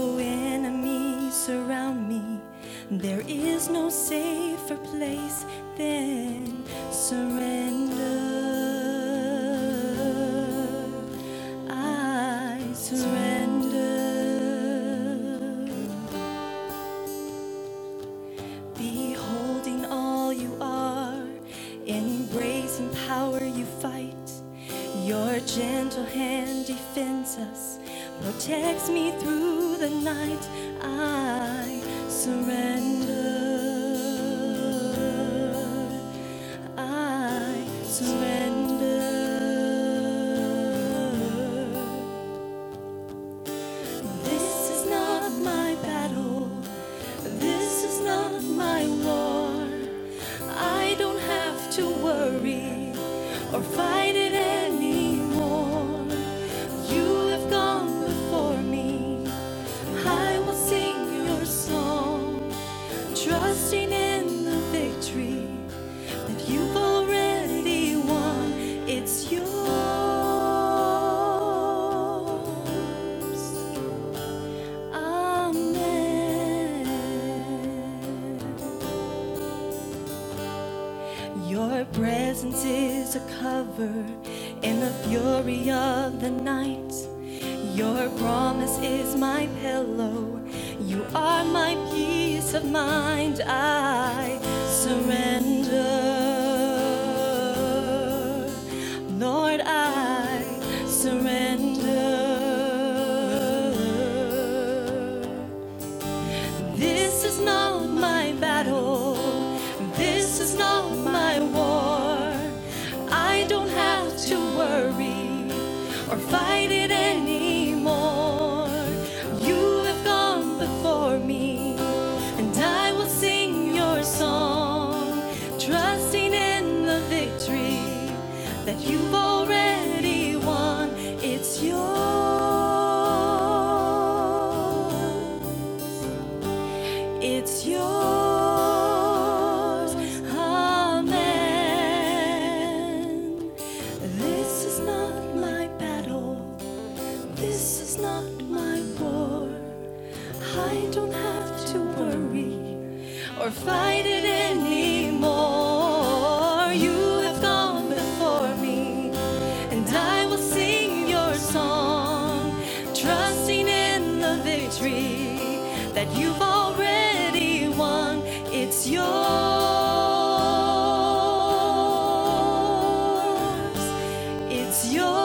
Though enemies surround me, there is no safer place than surrender. I surrender. Gentle hand defends us, protects me through the night. I surrender. I surrender. This is not my battle. This is not my war. I don't have to worry or fight it Your presence is a cover in the fury of the night. Your promise is my pillow. You are my peace of mind. I surrender. Lord, I surrender. This is not my battle. You've already won. It's yours. It's yours. Amen. This is not my battle. This is not my war. I don't have to worry or fight it anymore. That you've already won. It's yours. It's yours.